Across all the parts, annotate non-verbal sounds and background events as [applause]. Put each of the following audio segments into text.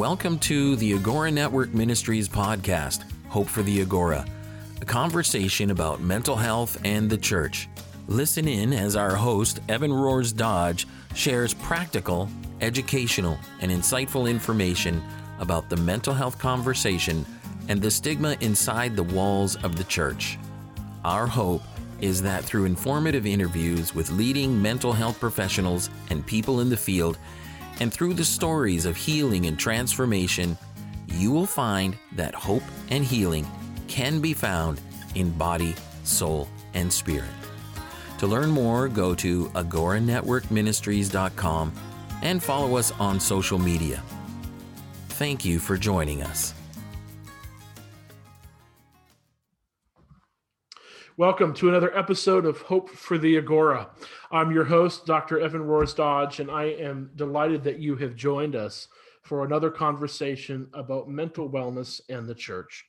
Welcome to the Agora Network Ministries podcast, Hope for the Agora, a conversation about mental health and the church. Listen in as our host, Evan Roars Dodge, shares practical, educational, and insightful information about the mental health conversation and the stigma inside the walls of the church. Our hope is that through informative interviews with leading mental health professionals and people in the field, and through the stories of healing and transformation, you will find that hope and healing can be found in body, soul, and spirit. To learn more, go to agoranetworkministries.com and follow us on social media. Thank you for joining us. Welcome to another episode of Hope for the Agora. I'm your host, Dr. Evan Roars Dodge, and I am delighted that you have joined us for another conversation about mental wellness and the church.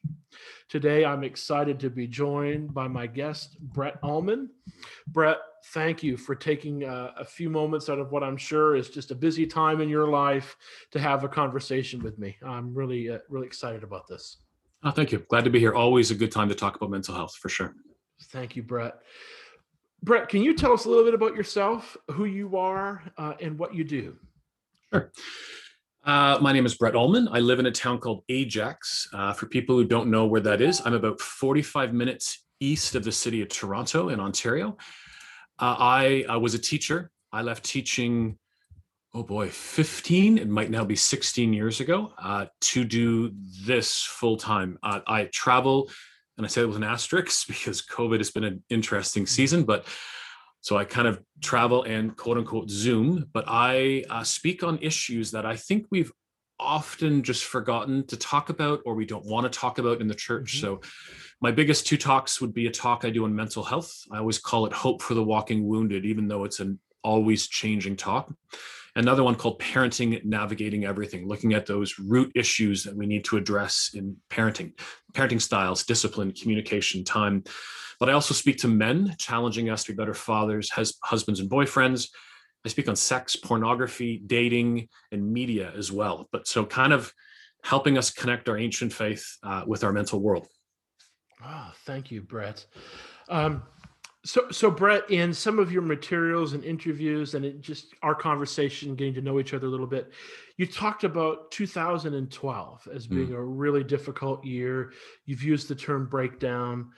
Today, I'm excited to be joined by my guest, Brett Ullman. Brett, thank you for taking uh, a few moments out of what I'm sure is just a busy time in your life to have a conversation with me. I'm really, uh, really excited about this. Oh, thank you. Glad to be here. Always a good time to talk about mental health for sure. Thank you, Brett. Brett, can you tell us a little bit about yourself, who you are, uh, and what you do? Sure. Uh, my name is Brett Ullman. I live in a town called Ajax. Uh, for people who don't know where that is, I'm about 45 minutes east of the city of Toronto in Ontario. Uh, I, I was a teacher. I left teaching, oh boy, 15, it might now be 16 years ago, uh, to do this full time. Uh, I travel and I say it with an asterisk [laughs] because COVID has been an interesting mm-hmm. season, but so I kind of travel and quote unquote Zoom, but I uh, speak on issues that I think we've often just forgotten to talk about or we don't want to talk about in the church. Mm-hmm. So my biggest two talks would be a talk I do on mental health. I always call it Hope for the Walking Wounded, even though it's an always changing talk another one called parenting navigating everything looking at those root issues that we need to address in parenting parenting styles discipline communication time. But i also speak to men challenging us to be better fathers has husbands and boyfriends. I speak on sex pornography dating and media as well. But so kind of helping us connect our ancient faith uh, with our mental world. Oh thank you brett. Um, so, so Brett, in some of your materials and interviews, and it just our conversation, getting to know each other a little bit, you talked about 2012 as being mm. a really difficult year. You've used the term breakdown.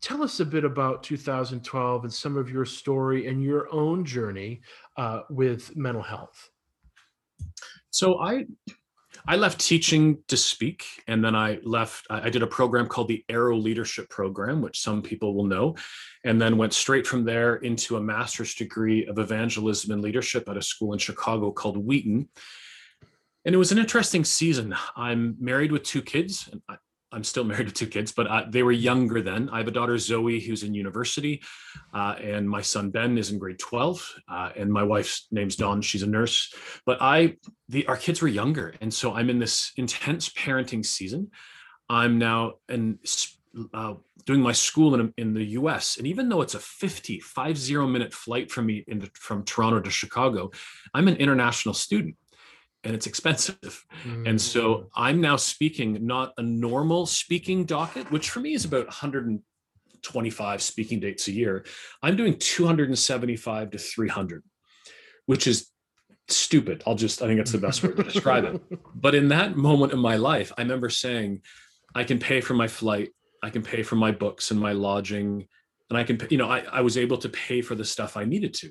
Tell us a bit about 2012 and some of your story and your own journey uh, with mental health. So I I left teaching to speak, and then I left. I did a program called the Arrow Leadership Program, which some people will know, and then went straight from there into a master's degree of evangelism and leadership at a school in Chicago called Wheaton. And it was an interesting season. I'm married with two kids, and I'm still married to two kids, but they were younger then. I have a daughter, Zoe, who's in university, uh, and my son, Ben, is in grade 12. Uh, and my wife's name's Dawn. She's a nurse. But I, the, our kids were younger. And so I'm in this intense parenting season. I'm now in, uh, doing my school in, in the US. And even though it's a 50, 50 minute flight from me in from Toronto to Chicago, I'm an international student and it's expensive. Mm. And so mm. I'm now speaking not a normal speaking docket, which for me is about 125 speaking dates a year. I'm doing 275 to 300, which is stupid. I'll just, I think that's the best word to describe it. [laughs] But in that moment in my life, I remember saying, I can pay for my flight, I can pay for my books and my lodging, and I can, you know, I, I was able to pay for the stuff I needed to.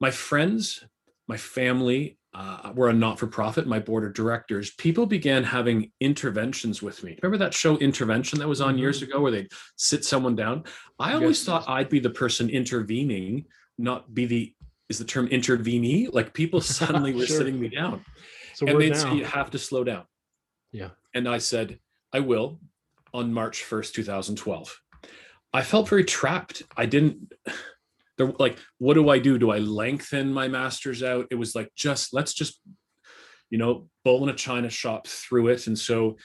My friends, my family, uh, we're a not-for-profit my board of directors people began having interventions with me. Remember that show intervention that was on mm-hmm. years ago where they'd sit someone down? I always yes. thought i'd be the person intervening not be the is the term intervenee? Like people [laughs] suddenly were sitting me down. So and they'd say you have to slow down. Yeah. And i said i will on march 1st 2012 i felt very trapped. I didn't there like what do i do do i lengthen my masters out it was like just let's just you know bull in a china shop through it and so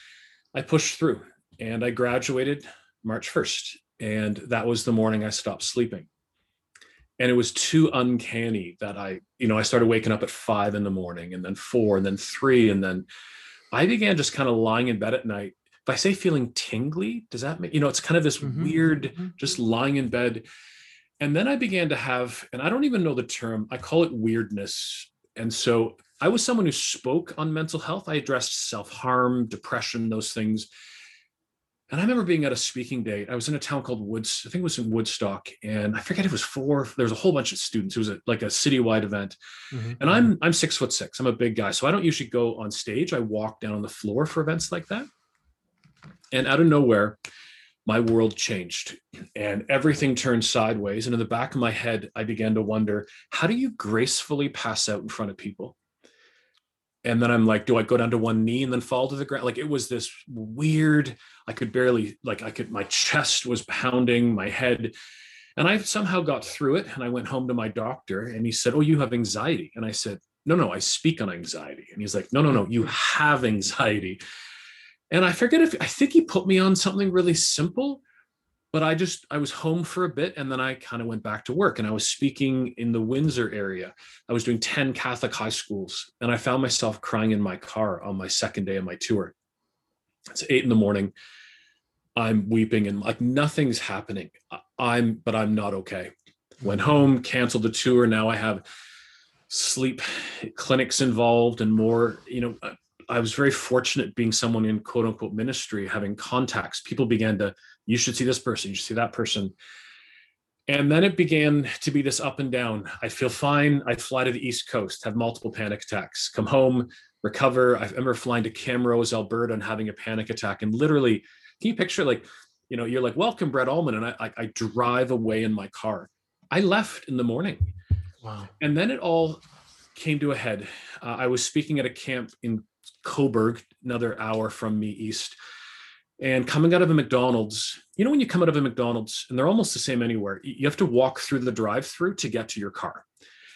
i pushed through and i graduated march 1st and that was the morning i stopped sleeping and it was too uncanny that i you know i started waking up at five in the morning and then four and then three and then I began just kind of lying in bed at night. If I say feeling tingly, does that make, you know, it's kind of this Mhm, weird, mhm. just lying in bed. And then I began to have, and I don't even know the term, I call it weirdness. And so I was someone who spoke on mental health. I addressed self harm, depression, those things. And I remember being at a speaking date. I was in a town called Woods, I think it was in Woodstock, and I forget it was four. There was a whole bunch of students. It was a, like a citywide event, Mhm, and I'm I'm six foot six. I'm a big guy, so I don't usually go on stage. I walk down on the floor for events like that. And out of nowhere, my world changed, and everything turned sideways. And in the back of my head, I began to wonder, how do you gracefully pass out in front of people? and then I'm like, do I go down to one knee and then fall to the ground? Like it was this weird, I could barely, like I could, my chest was pounding, my head. And I somehow got through it. And I went home to my doctor and he said, Oh, you have anxiety. And I said, No, no, I speak on anxiety. And he's like, No, no, no, you have anxiety. And I forget if I think he put me on something really simple, but I just I was home for a bit and then I kind of went back to work and I was speaking in the Windsor area. I was doing 10 Catholic high schools and I found myself crying in my car on my second day of my tour. It's eight in the morning. I'm weeping and like nothing's happening. I'm but I'm not okay. Went home, canceled the tour. Now I have sleep clinics involved and more, you know, uh, I- was very fortunate being someone in quote unquote ministry, having contacts. People began to you should see this person, you should see that person. And then it began to be this up and down. I feel fine. I fly to the East Coast, have multiple panic attacks, come home, recover. I remember flying to Camrose, Alberta, and having a panic attack. And literally, can you picture like, you know, you're like, welcome, Brett Ullman. And I, I, I drive away in my car. I left in the morning. Wow. And then it all came to a head. Uh, I was speaking at a camp in Cobourg, another hour from me east. And coming out of a McDonald's, you know, when you come out of a McDonald's, and they're almost the same anywhere, you have to walk through the drive through to get to your car.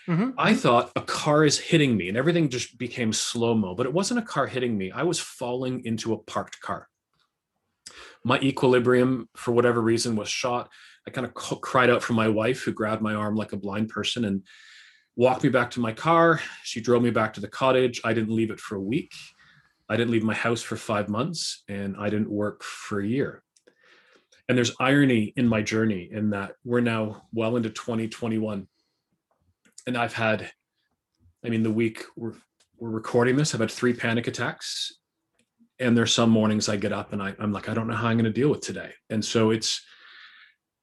Mhm. I thought a car is hitting me and everything just became slow mo, but it wasn't a car hitting me. I was falling into a parked car. My equilibrium, for whatever reason, was shot. I kind of c- cried out for my wife, who grabbed my arm like a blind person and walked me back to my car. She drove me back to the cottage. I didn't leave it for a week. I didn't leave my house for five months and I didn't work for a year. And there's irony in my journey in that we're now well into 2021. And I've had, I mean, the week we're, we're recording this, I've had three panic attacks. And there's some mornings I get up and I, I'm like, I don't know how I'm going to deal with today. And so it's,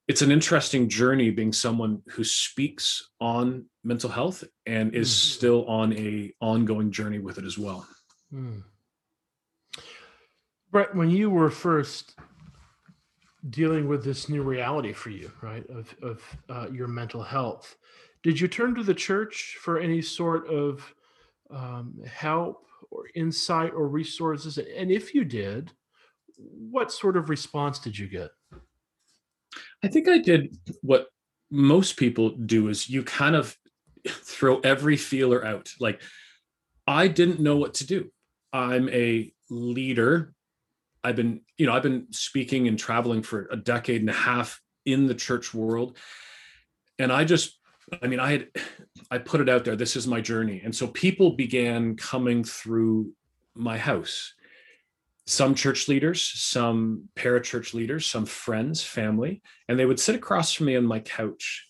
it's an interesting journey being someone who speaks on mental health and is Mhm. still on a ongoing journey with it as well. Hmm. Brett, when you were first dealing with this new reality for you, right, of, of uh, your mental health, did you turn to the church for any sort of um, help or insight or resources? And if you did, what sort of response did you get? I think I did what most people do is you kind of throw every feeler out. Like I didn't know what to do. I'm a leader. I've been, you know, I've been speaking and traveling for a decade and a half in the church world. And I just I mean, I had I put it out there, this is my journey. And so people began coming through my house some church leaders, some parachurch leaders, some friends, family, and they would sit across from me on my couch.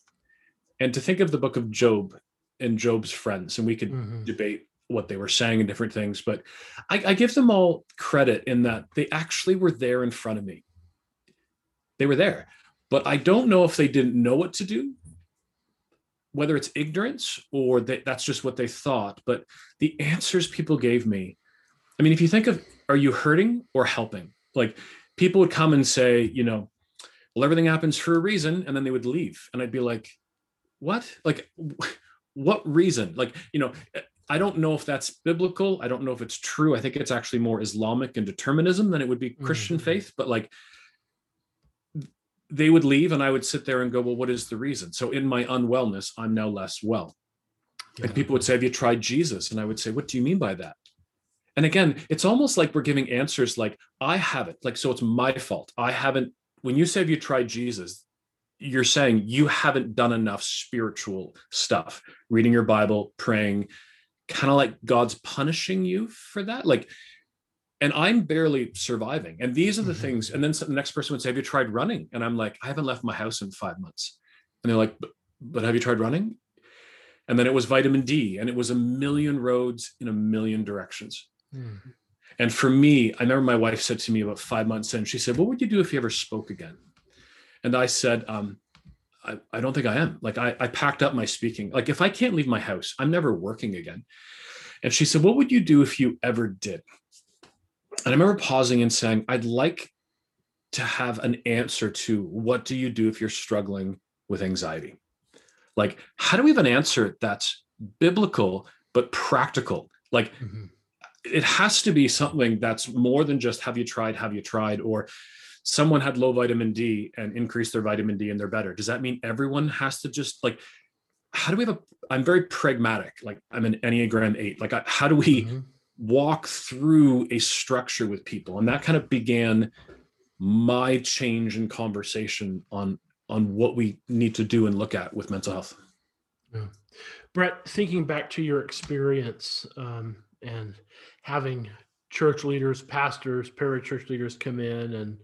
And to think of the book of Job and Job's friends, and we could Mhm. debate what they were saying and different things, but I, I give them all credit in that they actually were there in front of me. They were there, but I don't know if they didn't know what to do, whether it's ignorance or that that's just what they thought. But the answers people gave me, I mean, if you think of are you hurting or helping? Like people would come and say, you know, well, everything happens for a reason, and then they would leave. And I'd be like, what? Like, what reason? Like, you know, I don't know if that's biblical. I don't know if it's true. I think it's actually more Islamic and determinism than it would be Christian Mhm. faith. But like, they would leave, and I would sit there and go, well, what is the reason? So in my unwellness, I'm now less well. Yeah. And people would say, Have you tried Jesus? And I would say, What do you mean by that? And again, it's almost like we're giving answers like, I haven't. Like, so it's my fault. I haven't. When you say, Have you tried Jesus? You're saying you haven't done enough spiritual stuff, reading your Bible, praying, kind of like God's punishing you for that. Like, and I'm barely surviving. And these are the Mhm. things. And then the next person would say, Have you tried running? And I'm like, I haven't left my house in five months. And they're like, But, have you tried running? And then it was vitamin D, and it was a million roads in a million directions. Mm. And for me, I remember my wife said to me about five months in, she said, What would you do if you ever spoke again? And I said, um, I, I don't think I am. Like, I, I packed up my speaking. Like, if I can't leave my house, I'm never working again. And she said, What would you do if you ever did? And I remember pausing and saying, I'd like to have an answer to what do you do if you're struggling with anxiety? Like, how do we have an answer that's biblical but practical? Like, Mhm. it has to be something that's more than just have you tried have you tried or someone had low vitamin d and increased their vitamin d and they're better does that mean everyone has to just like how do we have a i'm very pragmatic like i'm an enneagram 8 like I, how do we Mhm. walk through a structure with people and that kind of began my change in conversation on on what we need to do and look at with mental health Yeah. Brett, thinking back to your experience um, and having church leaders, pastors, parachurch leaders come in and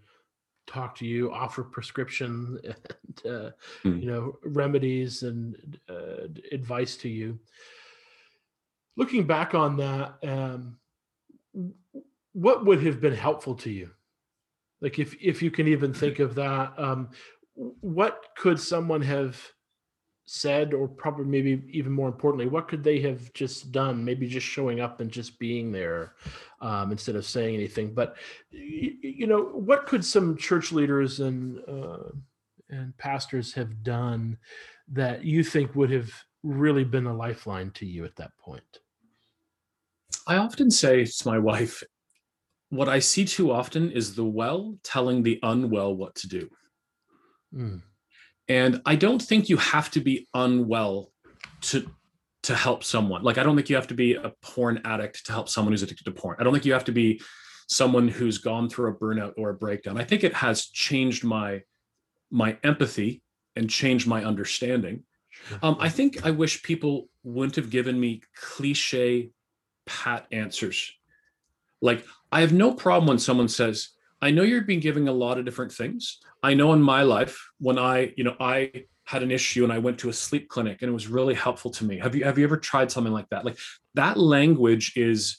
talk to you, offer prescription [laughs] and uh, Mm. you know remedies and uh, advice to you. Looking back on that, um, what would have been helpful to you? Like if if you can even think of that, um, what could someone have said, or probably maybe even more importantly, what could they have just done? Maybe just showing up and just being there um, instead of saying anything. But y- y- you know, what could some church leaders and uh, and pastors have done that you think would have really been a lifeline to you at that point? I often say to my wife, what I see too often is the well telling the unwell what to do. Mm, And I don't think you have to be unwell to to help someone. Like I don't think you have to be a porn addict to help someone who's addicted to porn. I don't think you have to be someone who's gone through a burnout or a breakdown. I think it has changed my my empathy and changed my understanding. Um, I think I wish people wouldn't have given me cliche, pat answers. Like, I have no problem when someone says, I know you're being giving a lot of different things. I know in my life, when I, you know, I had an issue and I went to a sleep clinic and it was really helpful to me. Have you have you ever tried something like that? Like that language is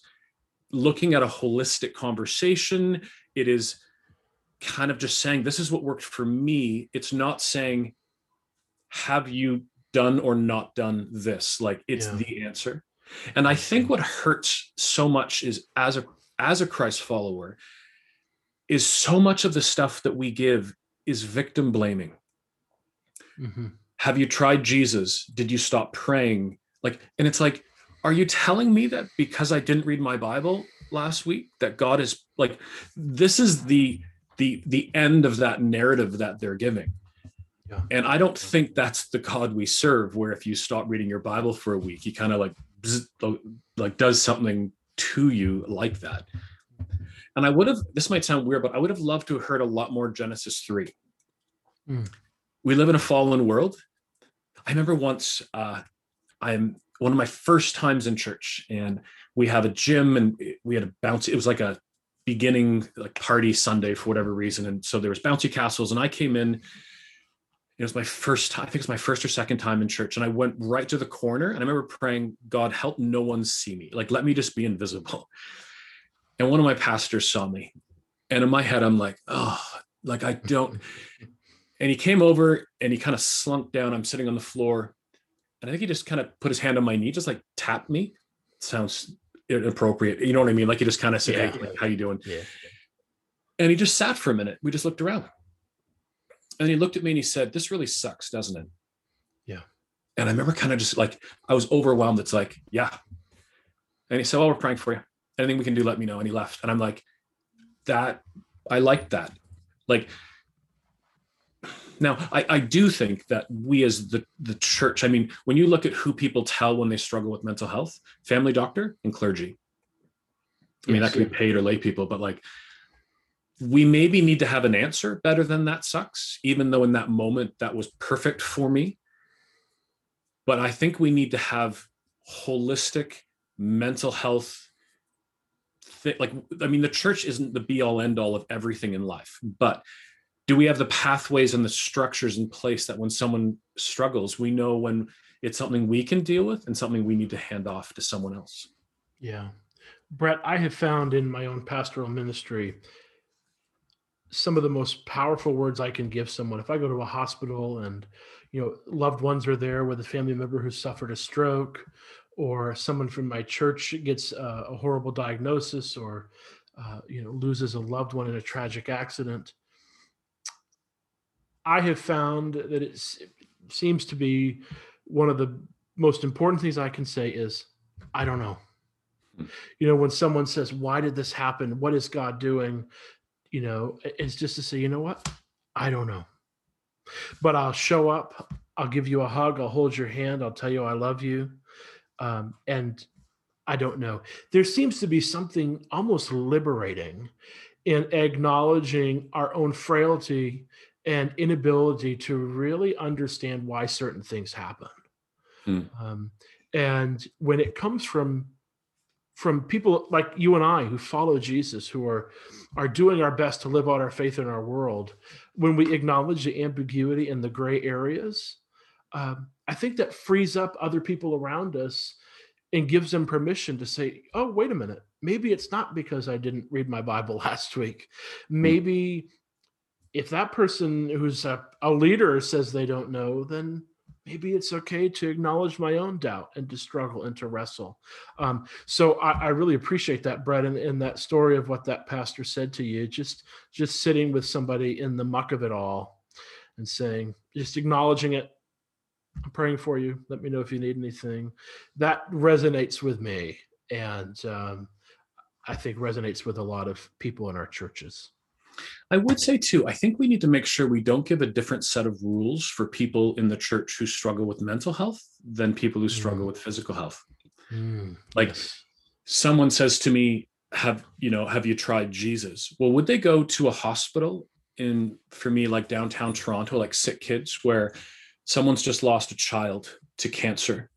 looking at a holistic conversation. It is kind of just saying, this is what worked for me. It's not saying, have you done or not done this? Like it's Yeah. the answer. And I think what hurts so much is as a as a Christ follower, is so much of the stuff that we give is victim blaming. Mhm. Have you tried Jesus? Did you stop praying? Like, and it's like, are you telling me that because I didn't read my Bible last week, that God is like, this is the the the end of that narrative that they're giving. Yeah. And I don't think that's the God we serve, where if you stop reading your Bible for a week, he kind of like bzz, like does something to you like that. And I would have, this might sound weird, but I would have loved to have heard a lot more Genesis 3. Mm. We live in a fallen world. I remember once uh, I'm one of my first times in church, and we have a gym and we had a bouncy, it was like a beginning like party Sunday for whatever reason. And so there was bouncy castles, and I came in. It was my first time, I think it's my first or second time in church. And I went right to the corner and I remember praying, God, help no one see me. Like, let me just be invisible. And one of my pastors saw me. And in my head, I'm like, oh, like I don't. [laughs] And he came over and he kind of slunk down. I'm sitting on the floor. And I think he just kind of put his hand on my knee, just like tapped me. sounds inappropriate. You know what I mean? Like he just kind of said, Yeah. hey, like, how you doing? Yeah. And he just sat for a minute. We just looked around. And he looked at me and he said, This really sucks, doesn't it? Yeah. And I remember kind of just like, I was overwhelmed. It's like, yeah. And he said, Well, we're praying for you. Anything we can do, let me know. And he left. And I'm like, That, I like that. Like, now I, I do think that we as the, the church, I mean, when you look at who people tell when they struggle with mental health, family doctor and clergy. I mean, Yes. that could be paid or lay people, but like we maybe need to have an answer better than that sucks, even though in that moment that was perfect for me. But I think we need to have holistic mental health th- like i mean the church isn't the be all end all of everything in life but do we have the pathways and the structures in place that when someone struggles we know when it's something we can deal with and something we need to hand off to someone else? Yeah. Brett i have found in my own pastoral ministry some of the most powerful words i can give someone. If i go to a hospital and you know loved ones are there with a family member who suffered a stroke or someone from my church gets a, a horrible diagnosis or uh, you know loses a loved one in a tragic accident i have found that it seems to be one of the most important things i can say is i don't know. Hmm. you know when someone says why did this happen? What is god doing? You know it's just to say you know what? I don't know. But i'll show up i'll give you a hug i'll hold your hand i'll tell you i love you um, and I don't know. There seems to be something almost liberating in acknowledging our own frailty and inability to really understand why certain things happen. Hmm. Um, and when it comes from from people like you and I who follow Jesus, who are are doing our best to live out our faith in our world, when we acknowledge the ambiguity and the gray areas, um, I think that frees up other people around us and gives them permission to say, oh, wait a minute. Maybe it's not because I didn't read my Bible [laughs] last week. Hmm. Maybe if that person who's a, a leader says they don't know, then maybe it's okay to acknowledge my own doubt and to struggle and to wrestle. Um, so I, I, really appreciate that, Brett, and, and, that story of what that pastor said to you. Just just sitting with somebody in the muck of it all and saying, just acknowledging it, I'm praying for you. Let me know if you need anything. That resonates with me, and um, I think resonates with a lot of people in our churches. I would say too, I think we need to make sure we don't give a different set of rules for people in the church who struggle with mental health than people who struggle mm. with physical health. Mm, like yes. someone says to me, have you know, have you tried Jesus? Well, would they go to a hospital in for me like downtown Toronto, like sick kids where someone's just lost a child to cancer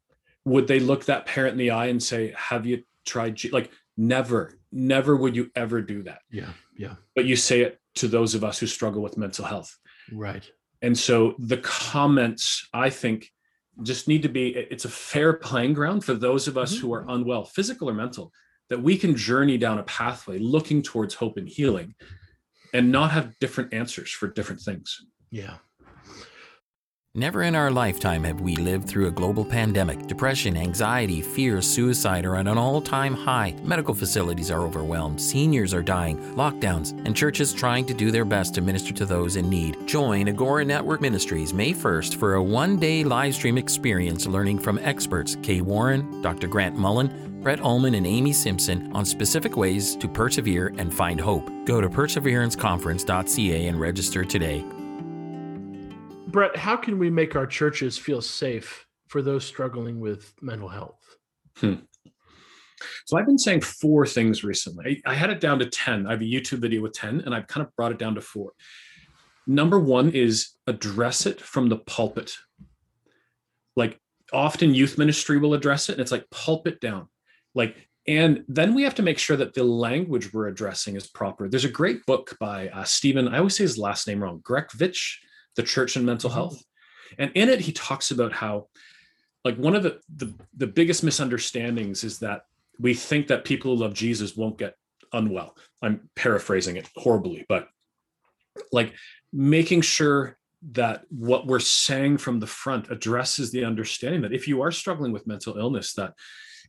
would they look that parent in the eye and say have you tried G-? like never never would you ever do that. Yeah yeah. But you say it to those of us who struggle with mental health. Right. And so the comments i think just need to be it's a fair playing ground for those of us mm-hmm. who are unwell physical or mental that we can journey down a pathway looking towards hope and healing and not have different answers for different things. Yeah Never in our lifetime have we lived through a global pandemic. Depression, anxiety, fear, suicide are at an all time high. Medical facilities are overwhelmed. Seniors are dying. Lockdowns, and churches trying to do their best to minister to those in need. Join Agora Network Ministries May 1st for a one day live stream experience learning from experts Kay Warren, Dr. Grant Mullen, Brett Ullman, and Amy Simpson on specific ways to persevere and find hope. Go to perseveranceconference.ca and register today. Brett, how can we make our churches feel safe for those struggling with mental health? Hmm. So I've been saying four things recently. I, I, had it down to 10. I have a YouTube video with 10, and I've kind of brought it down to four. Number one is address it from the pulpit. Like often youth ministry will address it, and it's like pulpit down. Like, and then we have to make sure that the language we're addressing is proper. There's a great book by uh, Stephen, I always say his last name wrong, Grekovich the church and mental mm-hmm. health. And in it he talks about how like one of the, the the biggest misunderstandings is that we think that people who love jesus won't get unwell. I'm paraphrasing it horribly but like making sure that what we're saying from the front addresses the understanding that if you are struggling with mental illness that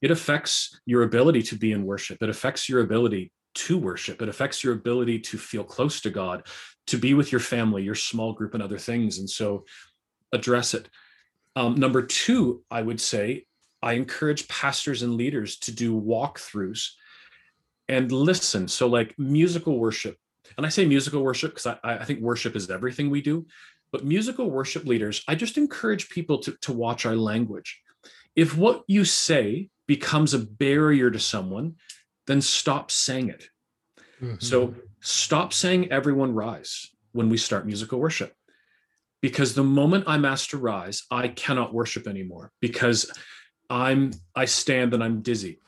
it affects your ability to be in worship. It affects your ability to worship it affects your ability to feel close to god to be with your family, your small group, and other things. And so address it. Um, number two, I would say, I encourage pastors and leaders to do walkthroughs and listen. So, like musical worship, and I say musical worship because I, I think worship is everything we do, but musical worship leaders, I just encourage people to, to watch our language. If what you say becomes a barrier to someone, then stop saying it. Mm-hmm. So stop saying everyone rise when we start musical worship. Because the moment I'm asked to rise, I cannot worship anymore because I'm I stand and I'm dizzy.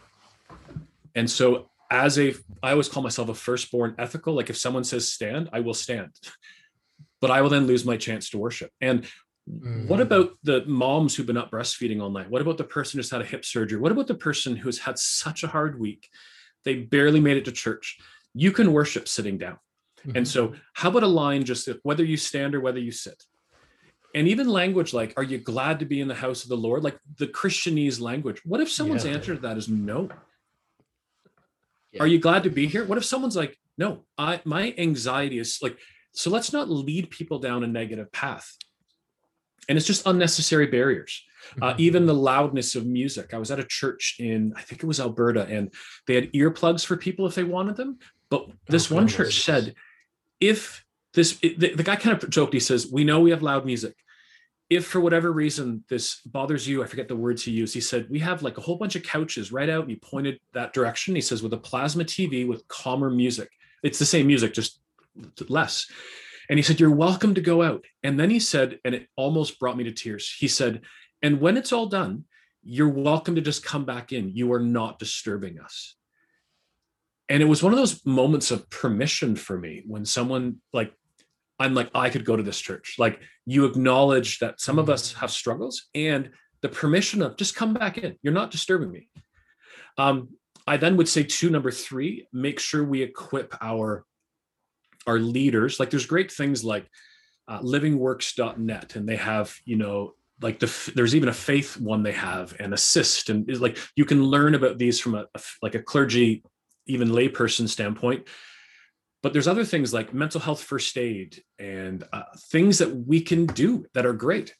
And so as a i always call myself a firstborn ethical like if someone says stand i will stand but i will then lose my chance to worship and mm-hmm. what about the moms who've been up breastfeeding all night what about the person who's had a hip surgery what about the person who's had such a hard week they barely made it to church. You can worship sitting down. Mm-hmm. and so how about a line just whether you stand or whether you sit? And even language like are you glad to be in the house of the lord? Like the christianese language. What if someone's yeah. answer to that is no? Yeah. are you glad to be here? What if someone's like no i my anxiety is like so let's not lead people down a negative path. And it's just unnecessary barriers uh, mm-hmm. even the loudness of music. I was at a church in i think it was alberta and they had earplugs for people if they wanted them. But this oh, one church said if this it, the, the guy kind of joked he says we know we have loud music. If for whatever reason this bothers you i forget the words he used he said we have like a whole bunch of couches right out and he pointed that direction. He says with a plasma tv with calmer music. It's the same music just less. And he said you're welcome to go out. And then he said and it almost brought me to tears. He said and when it's all done you're welcome to just come back in you are not disturbing us and it was one of those moments of permission for me when someone like I'm like, I could go to this church. Like you acknowledge that some of us have struggles and the permission of just come back in. You're not disturbing me. Um, I then would say to number three, make sure we equip our our leaders. Like there's great things like uh, livingworks.net and they have, you know, like the there's even a faith one they have and assist and is like you can learn about these from a, a like a clergy even layperson standpoint. But there's other things like mental health first aid and uh, things that we can do that are great.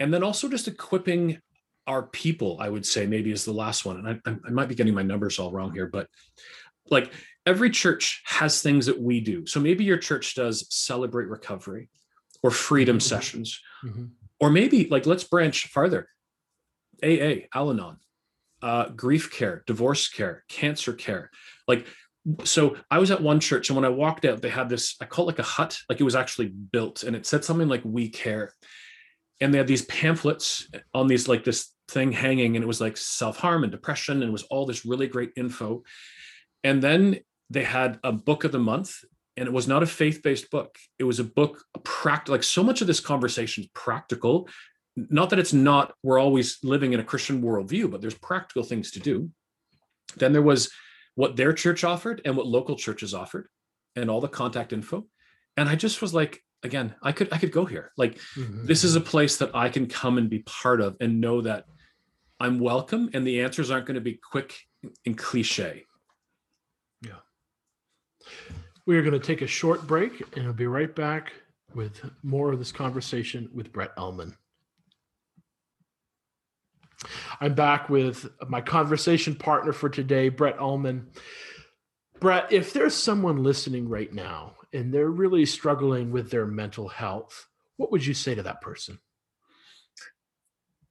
And then also just equipping our people i would say maybe is the last one. And I, I might be getting my numbers all wrong here but like every church has things that we do. So maybe your church does celebrate recovery or freedom mm-hmm. sessions. Mm-hmm. Or maybe like let's branch farther aa al-anon uh, grief care divorce care cancer care like so I was at one church and when I walked out, they had this, I call it like a hut, like it was actually built and it said something like we care. And they had these pamphlets on these like this thing hanging and it was like self-harm and depression and it was all this really great info. And then they had a book of the month and it was not a faith-based book. It was a book, a practical, like so much of this conversation is practical. Not that it's not, we're always living in a Christian worldview, but there's practical things to do. Then there was what their church offered and what local churches offered and all the contact info and i just was like again i could i could go here like mm-hmm. this is a place that i can come and be part of and know that i'm welcome and the answers aren't going to be quick and cliche we are going to take a short break and we'll be right back with more of this conversation with brett Ullman I'm back with my conversation partner for today, Brett Ullman. Brett, if there's someone listening right now and they're really struggling with their mental health, what would you say to that person?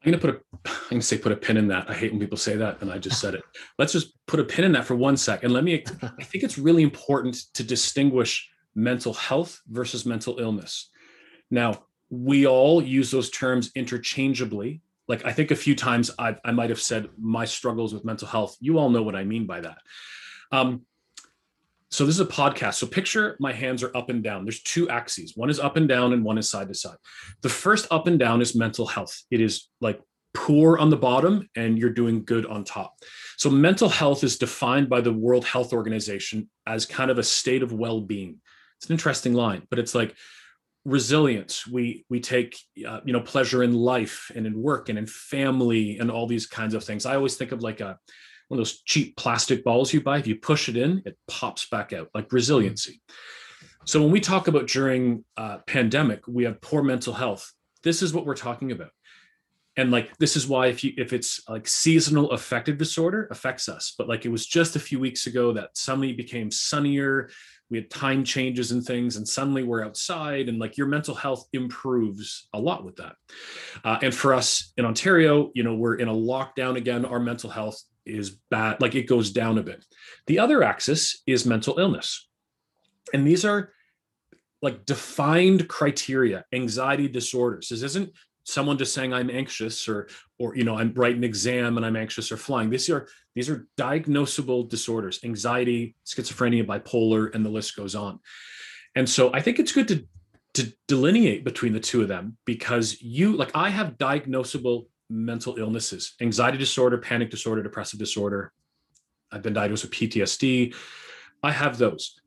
I'm gonna put a [sighs] I'm gonna say put a pin in that. I hate when people say that, and I just said it. Let's just put a pin in that for one sec. And let me [laughs] I think it's really important to distinguish mental health versus mental illness. Now, we all use those terms interchangeably like I think a few times I, I might have said my struggles with mental health. You all know what I mean by that. Um, so this is a podcast. So picture my hands are up and down. There's two axes. One is up and down, and one is side to side. The first up and down is mental health. It is like poor on the bottom, and you're doing good on top. So mental health is defined by the World Health Organization as kind of a state of well-being. It's an interesting line, but it's like resilience we we take uh, you know pleasure in life and in work and in family and all these kinds of things i always think of like a one of those cheap plastic balls you buy if you push it in it pops back out like resiliency. So when we talk about during uh, pandemic we have poor mental health. This is what we're talking about. And like this is why if you if it's like seasonal affective disorder affects us. But like it was just a few weeks ago that suddenly became sunnier. We had time changes and things and suddenly we're outside and like your mental health improves a lot with that. Uh, and for us in ontario you know we're in a lockdown again. Our mental health is bad like it goes down a bit. The other axis is mental illness. And these are like defined criteria anxiety disorders. This isn't someone just saying i'm anxious or or you know i'm writing an exam and i'm anxious or flying. These are these are diagnosable disorders anxiety schizophrenia bipolar and the list goes on. And so i think it's good to to delineate between the two of them because you like i have diagnosable mental illnesses anxiety disorder panic disorder depressive disorder. I've been diagnosed with ptsd i have those.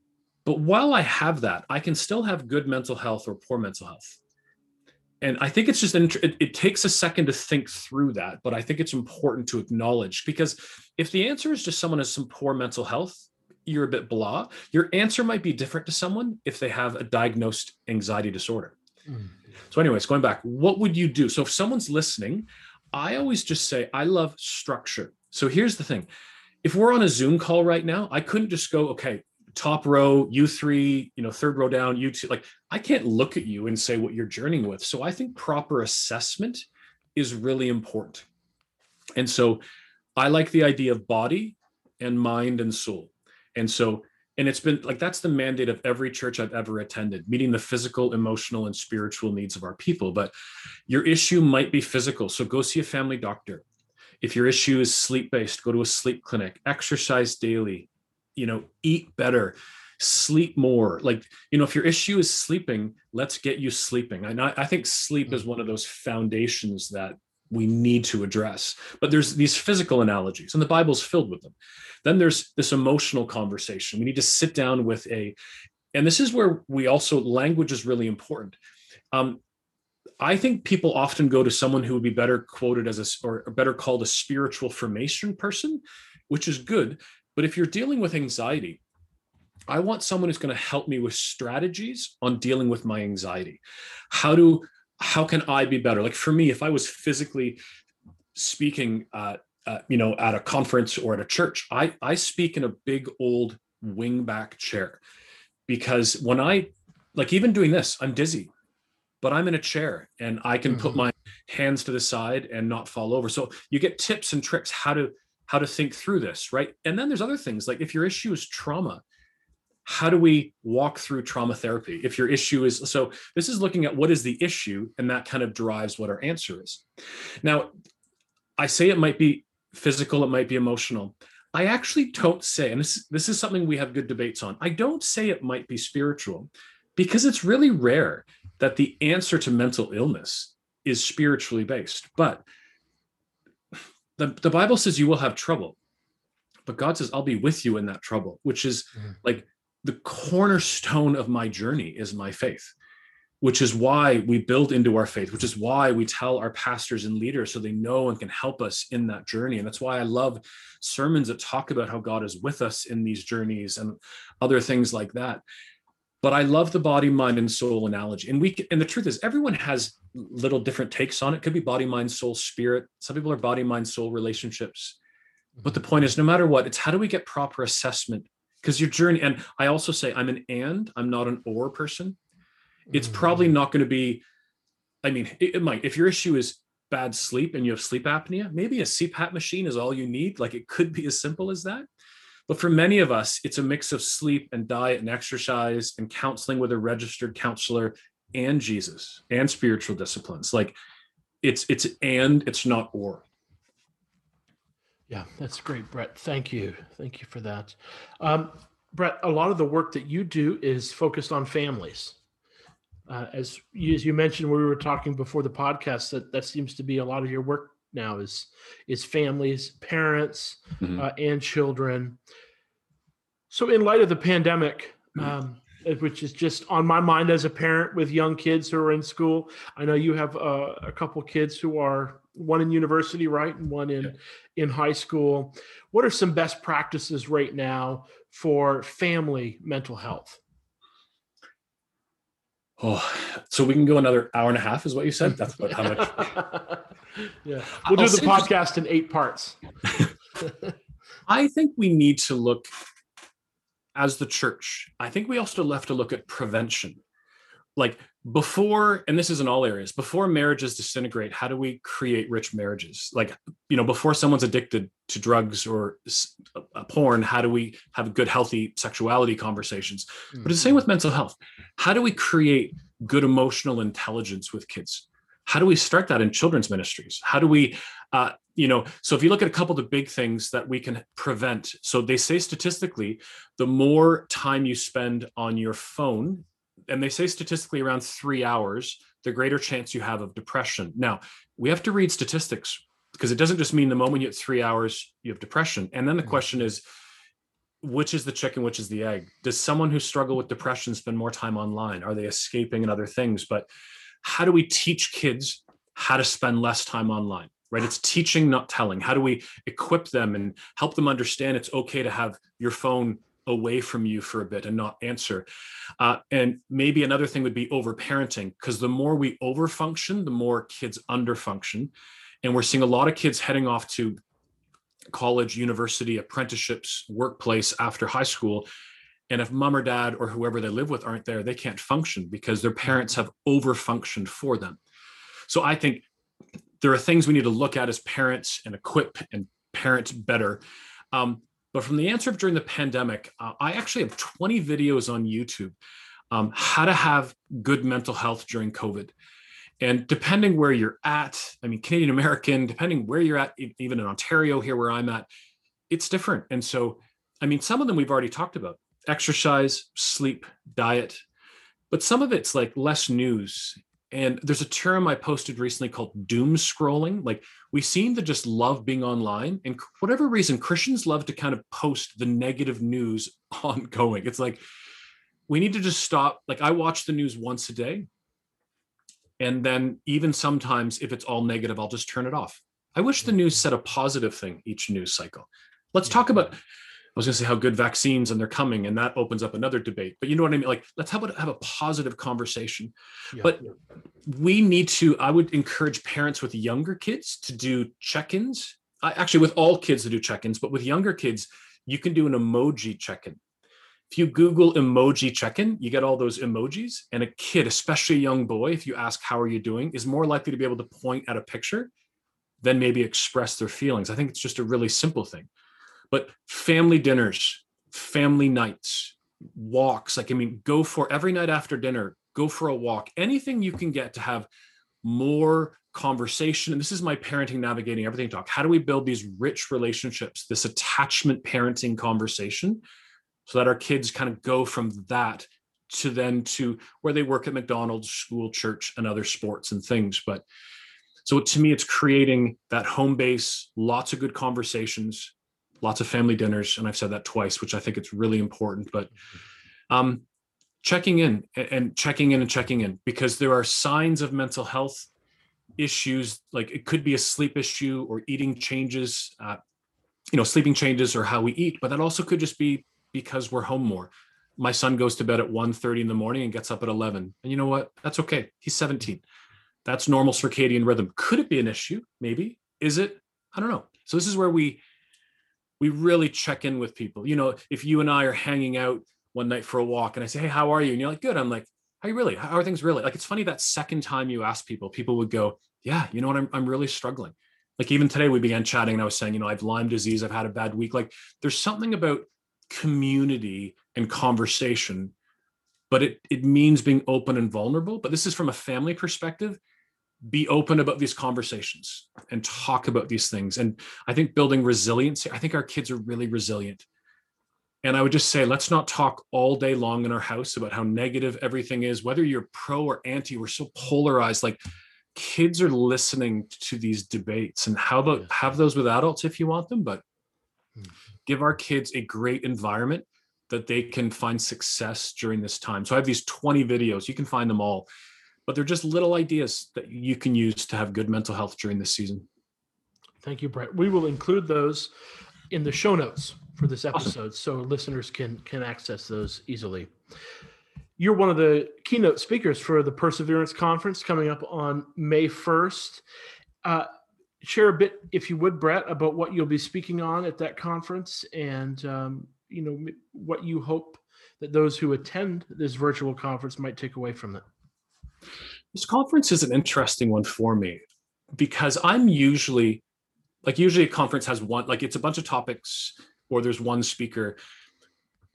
But while i have that i can still have good mental health or poor mental health. And i think it's just it, it takes a second to think through that but i think it's important to acknowledge because if the answer is just someone has some poor mental health you're a bit blah. Your answer might be different to someone if they have a diagnosed anxiety disorder. Mm. so anyways going back what would you do? So if someone's listening i always just say i love structure so here's the thing if we're on a zoom call right now i couldn't just go okay top row, you three, you know, third row down, you two. Like, I can't look at you and say what you're journeying with. So I think proper assessment is really important. And so I like the idea of body and mind and soul. And so, and it's been like that's the mandate of every church I've ever attended, meeting the physical, emotional, and spiritual needs of our people. But your issue might be physical. So go see a family doctor. If your issue is sleep based, go to a sleep clinic, exercise daily, you know eat better sleep more like you know if your issue is sleeping let's get you sleeping and i, I think sleep is mm-hmm. one of those foundations that we need to address but there's these physical analogies and the bible's filled with them then there's this emotional conversation we need to sit down with a and this is where we also language is really important um, I think people often go to someone who would be better quoted as a or better called a spiritual formation person, which is good. But if you're dealing with anxiety, I want someone who's going to help me with strategies on dealing with my anxiety. How do how can I be better? Like for me, if I was physically speaking, uh, uh, you know, at a conference or at a church, I I speak in a big old wingback chair because when I like even doing this, I'm dizzy, but I'm in a chair and I can mm-hmm. put my hands to the side and not fall over. So you get tips and tricks how to how to think through this, right? And then there's other things like if your issue is trauma, how do we walk through trauma therapy? If your issue is so, this is looking at what is the issue, and that kind of drives what our answer is. Now, I say it might be physical, it might be emotional. I actually don't say, and this, this is something we have good debates on. I don't say it might be spiritual because it's really rare that the answer to mental illness is spiritually based. But the, the Bible says you will have trouble, but God says, I'll be with you in that trouble, which is mm-hmm. like the cornerstone of my journey is my faith, which is why we build into our faith, which is why we tell our pastors and leaders so they know and can help us in that journey. And that's why I love sermons that talk about how God is with us in these journeys and other things like that but I love the body, mind, and soul analogy. And we and the truth is, everyone has little different takes on it. it could be body, mind, soul, spirit. Some people are body, mind, soul relationships. But the mm-hmm. point is, no matter what, it's how do we get proper assessment? Because your journey, and I also say I'm an and, I'm not an or person. It's probably mm. not going to be. I mean, it, it might. If your issue is bad sleep and you have sleep apnea, maybe a CPAP machine is all you need. Like it could be as simple as that. But for many of us, it's a mix of sleep and diet and exercise and counseling with a registered counselor and Jesus and spiritual disciplines. Like it's it's and it's not or. Yeah, that's great, Brett. Thank you. Thank you for that. Um, Brett, a lot of the work that you do is focused on families. Uh, as you, as you mentioned, we were talking before the podcast, that that seems to be a lot of your work now is is families, parents, mm-hmm. uh, and children. So, in light of the pandemic, mm-hmm. um, which is just on my mind as a parent with young kids who are in school, I know you have uh, a couple kids who are one in university, right, and one in yeah. in high school. What are some best practices right now for family mental health? Oh, so we can go another hour and a half, is what you said. That's about how much. [laughs] yeah, we'll do the podcast in eight parts. [laughs] I think we need to look as the church. I think we also have to look at prevention. Like before, and this is in all areas, before marriages disintegrate, how do we create rich marriages? Like, you know, before someone's addicted to drugs or a porn, how do we have good, healthy sexuality conversations? Mm-hmm. But it's the same with mental health. How do we create good emotional intelligence with kids? How do we start that in children's ministries? How do we uh, you know so if you look at a couple of the big things that we can prevent so they say statistically the more time you spend on your phone and they say statistically around three hours the greater chance you have of depression. Now we have to read statistics because it doesn't just mean the moment you hit three hours you have depression. And then the mm-hmm. question is which is the chicken which is the egg? Does someone who struggle with depression spend more time online? Are they escaping and other things? But how do we teach kids how to spend less time online right? It's teaching not telling. How do we equip them and help them understand it's okay to have your phone away from you for a bit and not answer? Uh, and maybe another thing would be over parenting because the more we over function the more kids under function and we're seeing a lot of kids heading off to college university apprenticeships workplace after high school and if mom or dad or whoever they live with aren't there they can't function because their parents have over functioned for them so i think there are things we need to look at as parents and equip and parent better. Um, but from the answer of during the pandemic, uh, I actually have 20 videos on YouTube um, how to have good mental health during COVID. And depending where you're at, I mean, Canadian American, depending where you're at, even in Ontario, here where I'm at, it's different. And so, I mean, some of them we've already talked about exercise, sleep, diet, but some of it's like less news and there's a term I posted recently called doom scrolling. Like we seem to just love being online. And whatever reason, Christians love to kind of post the negative news [laughs] ongoing. It's like we need to just stop. Like I watch the news once a day. And then even sometimes if it's all negative, I'll just turn it off. I wish the mm-hmm. news said a positive thing each news cycle. Let's talk about was going to say how good vaccines and they're coming, and that opens up another debate. But you know what I mean? Like, let's have a, have a positive conversation. Yeah, but yeah. we need to. I would encourage parents with younger kids to do check-ins. I, actually, with all kids to do check-ins, but with younger kids, you can do an emoji check-in. If you Google emoji check-in, you get all those emojis, and a kid, especially a young boy, if you ask how are you doing, is more likely to be able to point at a picture than maybe express their feelings. I think it's just a really simple thing but family dinners, family nights, walks, like, I mean, go for every night after dinner, go for a walk, anything you can get to have more conversation. And this is my parenting navigating everything talk. How do we build these rich relationships, this attachment parenting conversation, so that our kids kind of go from that to then to where they work at McDonald's, school, church, and other sports and things. But so to me, it's creating that home base, lots of good conversations, lots of family dinners, and I've said that twice, which I think it's really important. But um, checking in and checking in and checking in because there are signs of mental health issues. Like it could be a sleep issue or eating changes, uh, you know, sleeping changes or how we eat, but that also could just be because we're home more. My son goes to bed at 1 30 in the morning and gets up at 11. And you know what? That's okay. He's 17. That's normal circadian rhythm. Could it be an issue? Maybe. Is it? I don't know. So this is where we we really check in with people. You know, if you and I are hanging out one night for a walk and I say, Hey, how are you? And you're like, Good. I'm like, How are you really? How are things really? Like, it's funny that second time you ask people, people would go, Yeah, you know what? I'm, I'm really struggling. Like, even today we began chatting and I was saying, You know, I've Lyme disease. I've had a bad week. Like, there's something about community and conversation, but it, it means being open and vulnerable. But this is from a family perspective be open about these conversations and talk about these things. And I think building resiliency, I think our kids are really resilient. And I would just say, let's not talk all day long in our house about how negative everything is, whether you're pro or anti, we're so polarized. Like kids are listening to these debates and how the have those with adults if you want them, but hmm. give our kids a great environment that they can find success during this time. So I have these 20 videos, you can find them all but they're just little ideas that you can use to have good mental health during this season. Thank you, Brett. We will include those in the show notes for this episode awesome. so listeners can can access those easily. You're one of the keynote speakers for the Perseverance Conference coming up on May 1st. Uh, share a bit, if you would, Brett, about what you'll be speaking on at that conference and um, you know what you hope that those who attend this virtual conference might take away from it. This conference is an interesting one for me because I'm usually like usually a conference has one like it's a bunch of topics or there's one speaker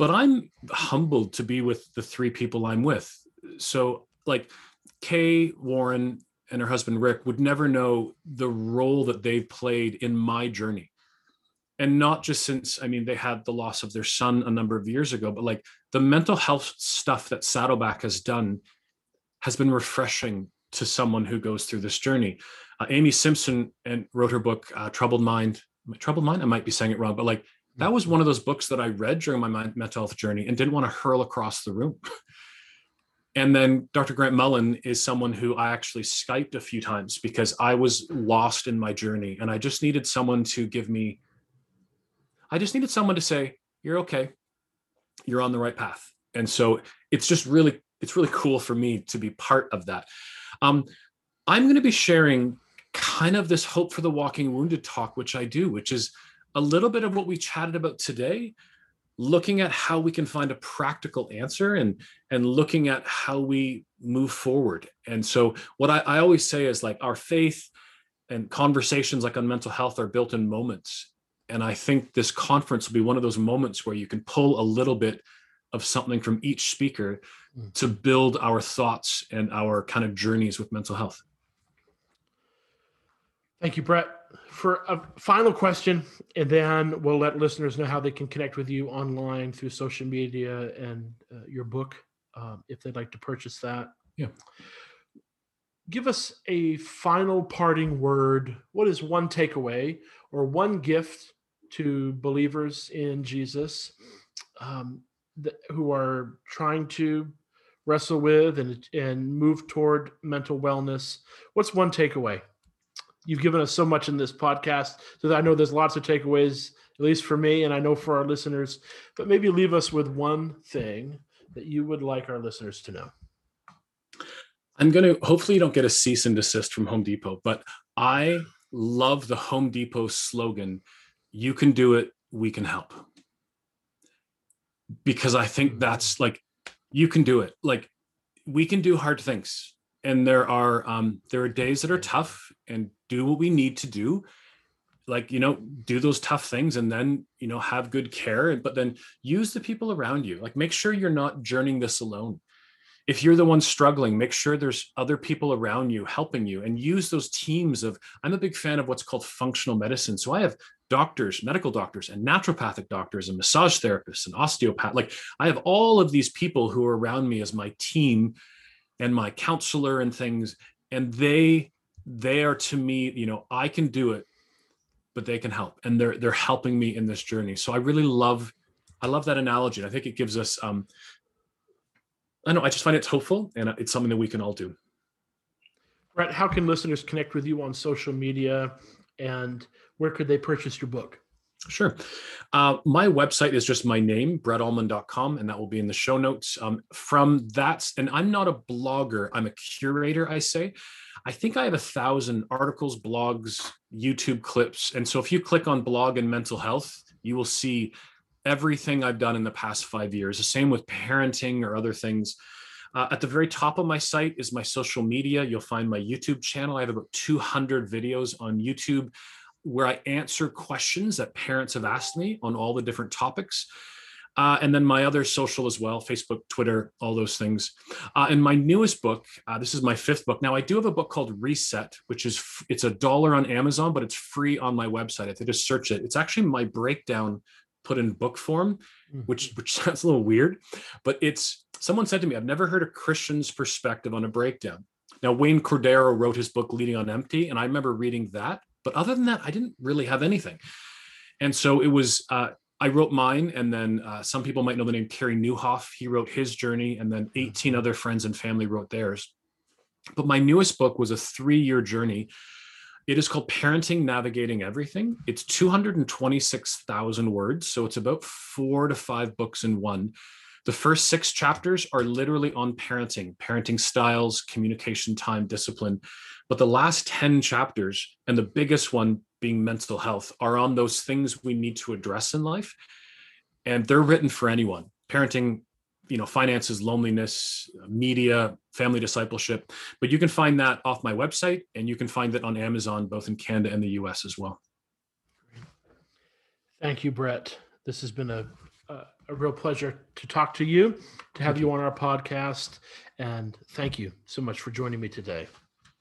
but I'm humbled to be with the three people I'm with. So like Kay, Warren, and her husband Rick would never know the role that they've played in my journey. And not just since, I mean, they had the loss of their son a number of years ago, but like the mental health stuff that Saddleback has done has been refreshing to someone who goes through this journey. Uh, Amy Simpson and wrote her book, uh, Troubled Mind. Troubled Mind, I might be saying it wrong, but like that was one of those books that I read during my mental health journey and didn't want to hurl across the room. [laughs] and then Dr. Grant Mullen is someone who I actually Skyped a few times because I was lost in my journey and I just needed someone to give me, I just needed someone to say, You're okay. You're on the right path. And so it's just really, it's really cool for me to be part of that. Um, I'm going to be sharing kind of this hope for the walking wounded talk, which I do, which is a little bit of what we chatted about today, looking at how we can find a practical answer and and looking at how we move forward. And so what I, I always say is like our faith and conversations like on mental health are built in moments. And I think this conference will be one of those moments where you can pull a little bit of something from each speaker mm. to build our thoughts and our kind of journeys with mental health. Thank you, Brett. For a final question, and then we'll let listeners know how they can connect with you online through social media and uh, your book um, if they'd like to purchase that. Yeah. Give us a final parting word. What is one takeaway or one gift to believers in Jesus um, that, who are trying to wrestle with and and move toward mental wellness? What's one takeaway? you've given us so much in this podcast that I know there's lots of takeaways, at least for me, and I know for our listeners. But maybe leave us with one thing that you would like our listeners to know. I'm going to hopefully you don't get a cease and desist from Home Depot, but I love the Home Depot slogan, you can do it, we can help. Because I think that's like you can do it. Like we can do hard things. And there are um, there are days that are tough and do what we need to do. Like you know do those tough things and then you know have good care but then use the people around you. Like make sure you're not journeying this alone. If you're the one struggling make sure there's other people around you helping you and use those teams of i'm a big fan of what's called functional medicine so i have doctors medical doctors and naturopathic doctors and massage therapists and osteopath like i have all of these people who are around me as my team and my counselor and things and they they are to me you know i can do it but they can help and they're they're helping me in this journey. So i really love i love that analogy and i think it gives us um i know i just find it's hopeful and it's something that we can all do. Brett how can listeners connect with you on social media and where could they purchase your book Sure. Uh, my website is just my name, brettullman.com, and that will be in the show notes. Um, from that, and I'm not a blogger, I'm a curator, I say. I think I have a thousand articles, blogs, YouTube clips. And so if you click on blog and mental health, you will see everything I've done in the past five years. The same with parenting or other things. Uh, at the very top of my site is my social media. You'll find my YouTube channel. I have about 200 videos on YouTube where I answer questions that parents have asked me on all the different topics. Uh, and then my other social as well facebook twitter all those things uh, and my newest book uh, this is my fifth book now i do have a book called reset which is it's a dollar on amazon but it's free on my website if they just search it it's actually my breakdown put in book form mm-hmm. which which [laughs] sounds a little weird but it's someone said to me i've never heard a christian's perspective on a breakdown now wayne cordeiro wrote his book leading on empty and i remember reading that but other than that, I didn't really have anything. And so it was, uh, I wrote mine, and then uh, some people might know the name Carey Nieuwhof. He wrote his journey, and then 18 other friends and family wrote theirs. But my newest book was a three year journey. It is called Parenting Navigating Everything. It's 226,000 words. So it's about four to five books in one. The first six chapters are literally on parenting, parenting styles, communication time, discipline. But the last 10 chapters, and the biggest one being mental health, are on those things we need to address in life. And they're written for anyone parenting, you know, finances, loneliness, uh, media, family discipleship. But you can find that off my website and you can find it on Amazon, both in Canada and the US as well. Thank you, Brett. This has been a, a, a real pleasure to talk to you, to have you on our podcast. And thank you so much for joining me today.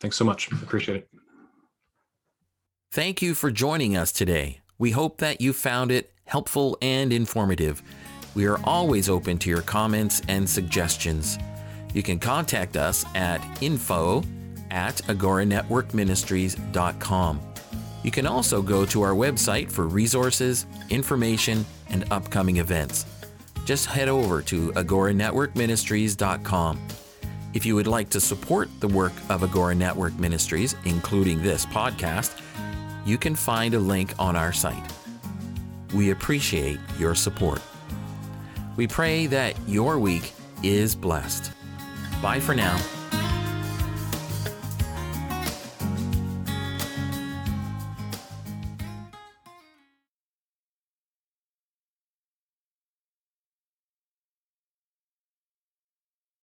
Thanks so much. Appreciate it. Thank you for joining us today. We hope that you found it helpful and informative. We are always open to your comments and suggestions. You can contact us at info at agoranetworkministries.com. You can also go to our website for resources, information, and upcoming events. Just head over to agoranetworkministries.com. If you would like to support the work of Agora Network Ministries, including this podcast, you can find a link on our site. We appreciate your support. We pray that your week is blessed. Bye for now.